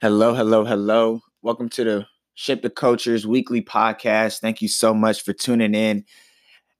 Hello, hello, hello. Welcome to the Shape the Cultures weekly podcast. Thank you so much for tuning in.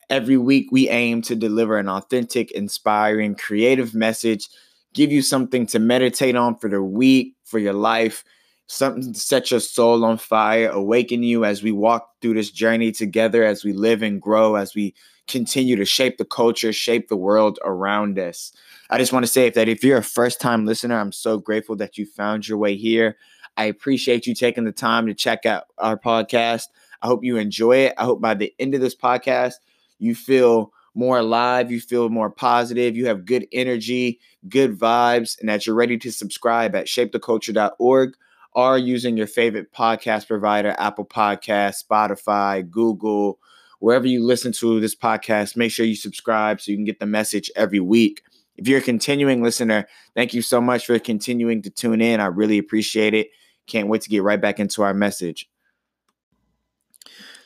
Every week, we aim to deliver an authentic, inspiring, creative message, give you something to meditate on for the week, for your life, something to set your soul on fire, awaken you as we walk through this journey together, as we live and grow, as we continue to shape the culture, shape the world around us. I just want to say that if you're a first time listener, I'm so grateful that you found your way here. I appreciate you taking the time to check out our podcast. I hope you enjoy it. I hope by the end of this podcast, you feel more alive, you feel more positive, you have good energy, good vibes, and that you're ready to subscribe at shapetheculture.org or using your favorite podcast provider, Apple Podcast, Spotify, Google, wherever you listen to this podcast, make sure you subscribe so you can get the message every week. If you're a continuing listener, thank you so much for continuing to tune in. I really appreciate it. Can't wait to get right back into our message.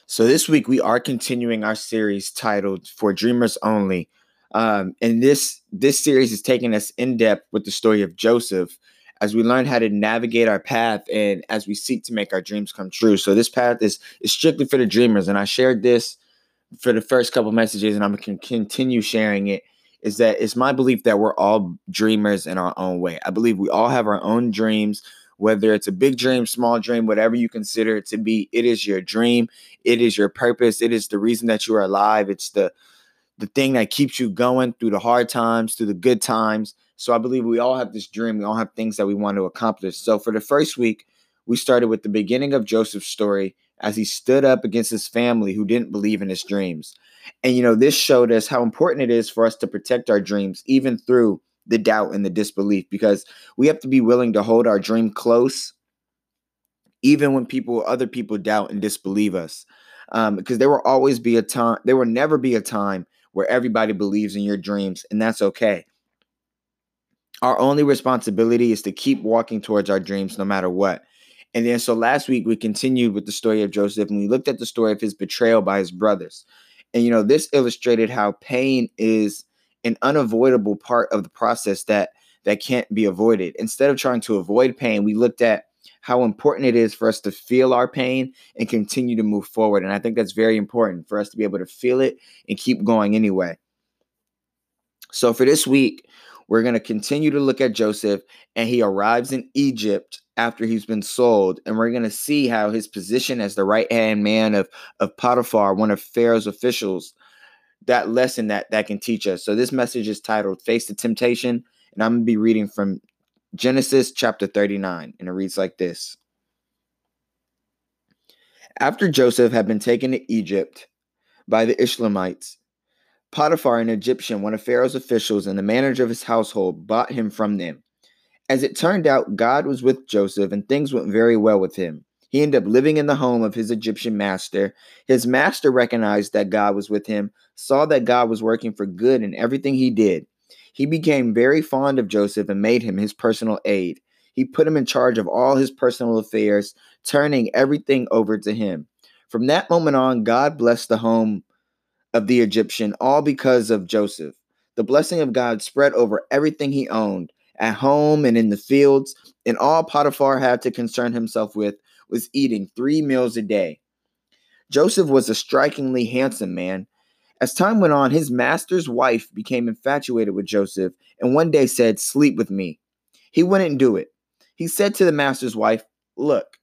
So, this week we are continuing our series titled For Dreamers Only. Um, and this this series is taking us in depth with the story of Joseph as we learn how to navigate our path and as we seek to make our dreams come true. So this path is, is strictly for the dreamers. And I shared this for the first couple messages, and I'm gonna continue sharing it. Is that it's my belief that we're all dreamers in our own way. I believe we all have our own dreams, whether it's a big dream, small dream, whatever you consider it to be. It is your dream. It is your purpose. It is the reason that you are alive. It's the the thing that keeps you going through the hard times, through the good times. So I believe we all have this dream. We all have things that we want to accomplish. So for the first week, we started with the beginning of Joseph's story as he stood up against his family who didn't believe in his dreams. And, you know, this showed us how important it is for us to protect our dreams, even through the doubt and the disbelief, because we have to be willing to hold our dream close, even when people, other people doubt and disbelieve us. Um, because there will always be a time, there will never be a time where everybody believes in your dreams, and that's okay. Our only responsibility is to keep walking towards our dreams no matter what. And then, so last week we continued with the story of Joseph and we looked at the story of his betrayal by his brothers. And, you know, this illustrated how pain is an unavoidable part of the process that that can't be avoided. Instead of trying to avoid pain, we looked at how important it is for us to feel our pain and continue to move forward. And I think that's very important for us to be able to feel it and keep going anyway. So for this week, we're going to continue to look at Joseph, and he arrives in Egypt after he's been sold. And we're going to see how his position as the right hand man of, of Potiphar, one of Pharaoh's officials, that lesson that, that can teach us. So this message is titled Face the Temptation. And I'm going to be reading from Genesis chapter 39. And it reads like this After Joseph had been taken to Egypt by the Ishmaelites, Potiphar, an Egyptian, one of Pharaoh's officials and the manager of his household, bought him from them. As it turned out, God was with Joseph and things went very well with him. He ended up living in the home of his Egyptian master. His master recognized that God was with him, saw that God was working for good in everything he did. He became very fond of Joseph and made him his personal aide. He put him in charge of all his personal affairs, turning everything over to him. From that moment on, God blessed the home of the Egyptian, all because of Joseph. The blessing of God spread over everything he owned, at home and in the fields, and all Potiphar had to concern himself with was eating three meals a day. Joseph was a strikingly handsome man. As time went on, his master's wife became infatuated with Joseph and one day said, Sleep with me. He wouldn't do it. He said to the master's wife, Look,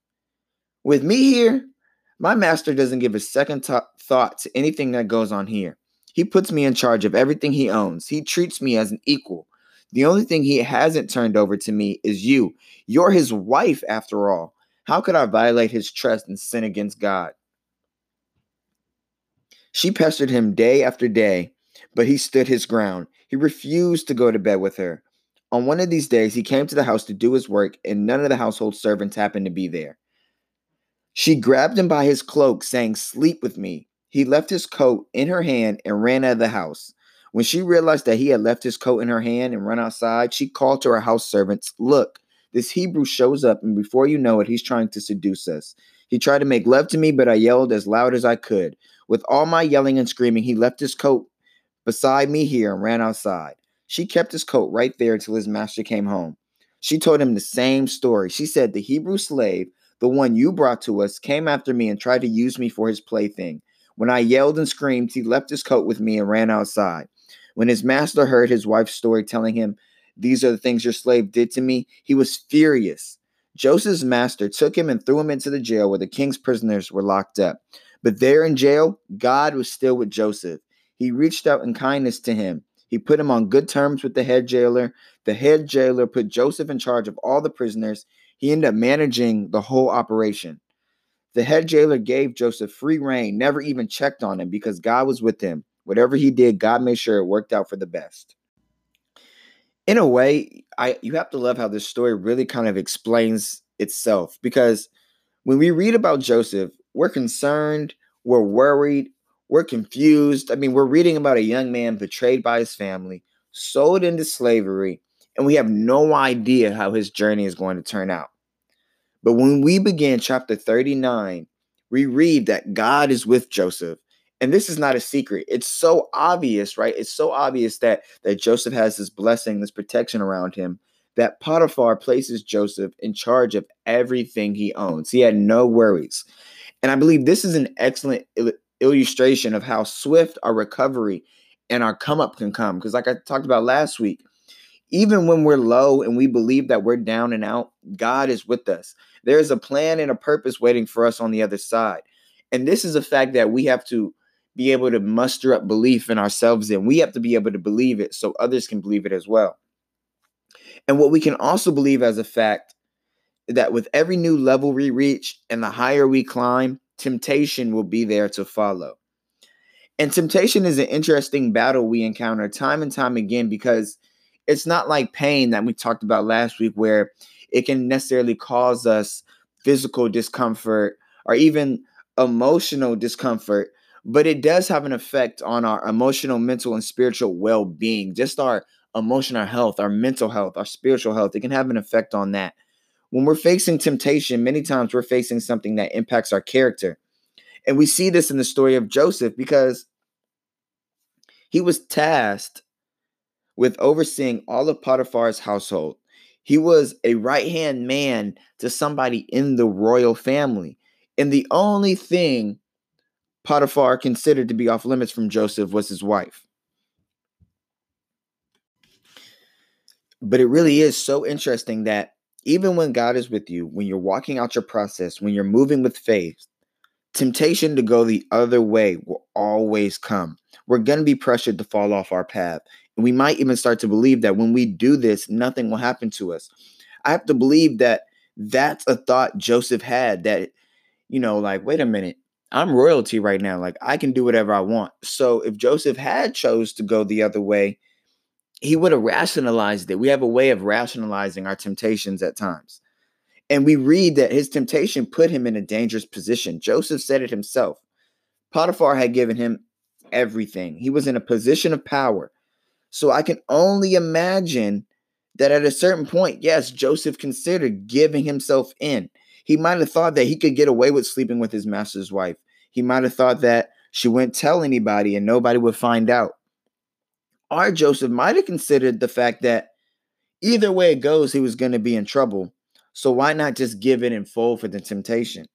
with me here, my master doesn't give a second t- thought to anything that goes on here. He puts me in charge of everything he owns. He treats me as an equal. The only thing he hasn't turned over to me is you. You're his wife, after all. How could I violate his trust and sin against God? She pestered him day after day, but he stood his ground. He refused to go to bed with her. On one of these days, he came to the house to do his work, and none of the household servants happened to be there. She grabbed him by his cloak, saying, Sleep with me. He left his coat in her hand and ran out of the house. When she realized that he had left his coat in her hand and run outside, she called to her house servants, Look, this Hebrew shows up, and before you know it, he's trying to seduce us. He tried to make love to me, but I yelled as loud as I could. With all my yelling and screaming, he left his coat beside me here and ran outside. She kept his coat right there until his master came home. She told him the same story. She said, The Hebrew slave, the one you brought to us, came after me and tried to use me for his plaything. When I yelled and screamed, he left his coat with me and ran outside. When his master heard his wife's story telling him, These are the things your slave did to me, he was furious. Joseph's master took him and threw him into the jail where the king's prisoners were locked up. But there in jail, God was still with Joseph. He reached out in kindness to him. He put him on good terms with the head jailer. The head jailer put Joseph in charge of all the prisoners. He ended up managing the whole operation. The head jailer gave Joseph free rein, never even checked on him because God was with him. Whatever he did, God made sure it worked out for the best. In a way, I you have to love how this story really kind of explains itself because when we read about Joseph, we're concerned, we're worried, we're confused. I mean, we're reading about a young man betrayed by his family, sold into slavery, and we have no idea how his journey is going to turn out. But when we begin chapter 39, we read that God is with Joseph. And this is not a secret. It's so obvious, right? It's so obvious that that Joseph has this blessing, this protection around him that Potiphar places Joseph in charge of everything he owns. He had no worries. And I believe this is an excellent il- illustration of how swift our recovery and our come up can come. Because, like I talked about last week, even when we're low and we believe that we're down and out, God is with us. There's a plan and a purpose waiting for us on the other side. And this is a fact that we have to be able to muster up belief in ourselves and we have to be able to believe it so others can believe it as well. And what we can also believe as a fact that with every new level we reach and the higher we climb, temptation will be there to follow. And temptation is an interesting battle we encounter time and time again because it's not like pain that we talked about last week, where it can necessarily cause us physical discomfort or even emotional discomfort, but it does have an effect on our emotional, mental, and spiritual well being, just our emotional health, our mental health, our spiritual health. It can have an effect on that. When we're facing temptation, many times we're facing something that impacts our character. And we see this in the story of Joseph because he was tasked with overseeing all of Potiphar's household. He was a right hand man to somebody in the royal family. And the only thing Potiphar considered to be off limits from Joseph was his wife. But it really is so interesting that even when God is with you, when you're walking out your process, when you're moving with faith, temptation to go the other way will always come. We're going to be pressured to fall off our path. We might even start to believe that when we do this, nothing will happen to us. I have to believe that that's a thought Joseph had that, you know, like, wait a minute, I'm royalty right now. Like, I can do whatever I want. So if Joseph had chose to go the other way, he would have rationalized it. We have a way of rationalizing our temptations at times. And we read that his temptation put him in a dangerous position. Joseph said it himself. Potiphar had given him everything, he was in a position of power. So I can only imagine that at a certain point, yes, Joseph considered giving himself in. He might have thought that he could get away with sleeping with his master's wife. He might have thought that she wouldn't tell anybody and nobody would find out. Our Joseph might have considered the fact that either way it goes, he was going to be in trouble. So why not just give in in full for the temptation?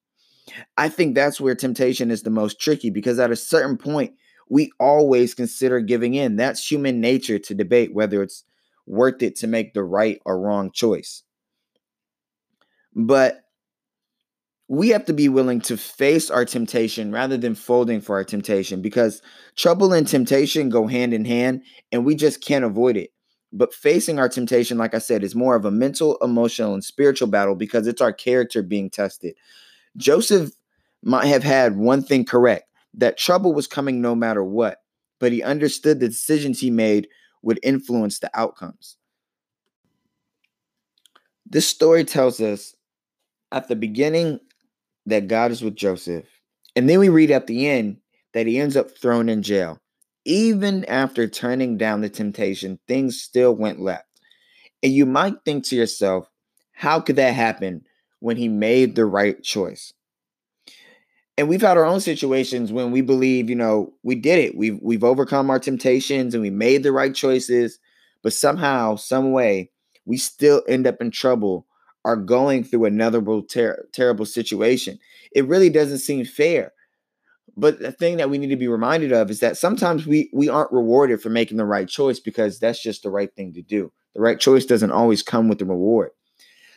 I think that's where temptation is the most tricky because at a certain point, we always consider giving in. That's human nature to debate whether it's worth it to make the right or wrong choice. But we have to be willing to face our temptation rather than folding for our temptation because trouble and temptation go hand in hand and we just can't avoid it. But facing our temptation, like I said, is more of a mental, emotional, and spiritual battle because it's our character being tested. Joseph might have had one thing correct that trouble was coming no matter what, but he understood the decisions he made would influence the outcomes. This story tells us at the beginning that God is with Joseph. And then we read at the end that he ends up thrown in jail. Even after turning down the temptation, things still went left. And you might think to yourself, how could that happen when he made the right choice? And we've had our own situations when we believe, you know, we did it. We've we've overcome our temptations and we made the right choices, but somehow, some way, we still end up in trouble or going through another ter- terrible situation. It really doesn't seem fair. But the thing that we need to be reminded of is that sometimes we we aren't rewarded for making the right choice because that's just the right thing to do. The right choice doesn't always come with the reward.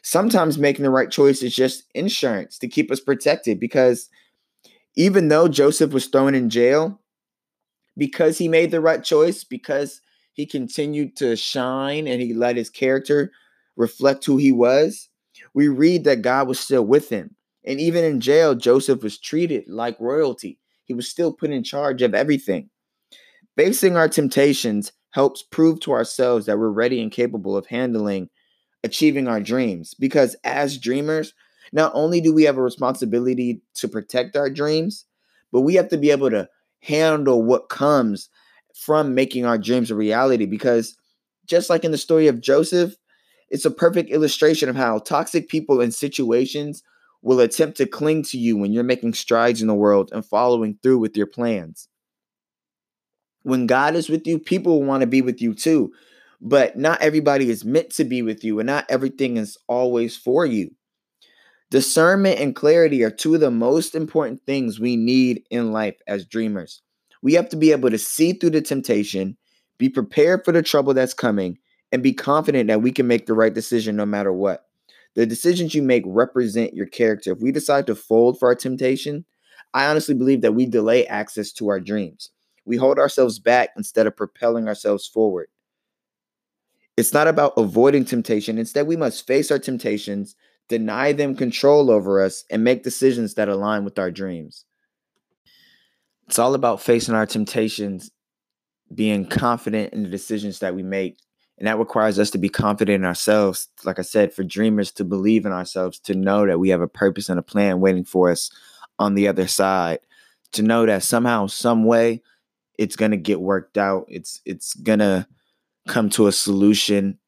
Sometimes making the right choice is just insurance to keep us protected because even though Joseph was thrown in jail, because he made the right choice, because he continued to shine and he let his character reflect who he was, we read that God was still with him. And even in jail, Joseph was treated like royalty. He was still put in charge of everything. Facing our temptations helps prove to ourselves that we're ready and capable of handling achieving our dreams. Because as dreamers, not only do we have a responsibility to protect our dreams, but we have to be able to handle what comes from making our dreams a reality. Because just like in the story of Joseph, it's a perfect illustration of how toxic people and situations will attempt to cling to you when you're making strides in the world and following through with your plans. When God is with you, people want to be with you too. But not everybody is meant to be with you, and not everything is always for you. Discernment and clarity are two of the most important things we need in life as dreamers. We have to be able to see through the temptation, be prepared for the trouble that's coming, and be confident that we can make the right decision no matter what. The decisions you make represent your character. If we decide to fold for our temptation, I honestly believe that we delay access to our dreams. We hold ourselves back instead of propelling ourselves forward. It's not about avoiding temptation. Instead, we must face our temptations, deny them control over us, and make decisions that align with our dreams. It's all about facing our temptations, being confident in the decisions that we make, and that requires us to be confident in ourselves. Like I said, for dreamers to believe in ourselves, to know that we have a purpose and a plan waiting for us on the other side, to know that somehow, some way, it's gonna get worked out. It's it's gonna come to a solution.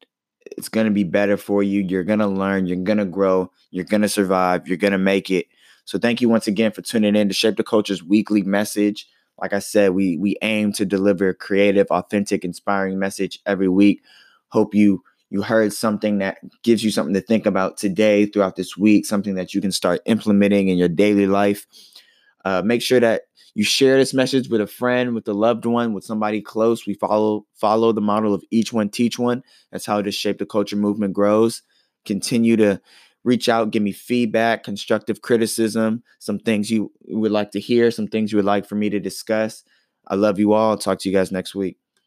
It's gonna be better for you. You're gonna learn. You're gonna grow. You're gonna survive. You're gonna make it. So thank you once again for tuning in to Shape the Culture's weekly message. Like I said, we we aim to deliver a creative, authentic, inspiring message every week. Hope you you heard something that gives you something to think about today throughout this week, something that you can start implementing in your daily life. Uh, make sure that you share this message with a friend, with a loved one, with somebody close. We follow follow the model of each one teach one. That's how this shape the culture movement grows. Continue to reach out, give me feedback, constructive criticism, some things you would like to hear, some things you would like for me to discuss. I love you all. Talk to you guys next week.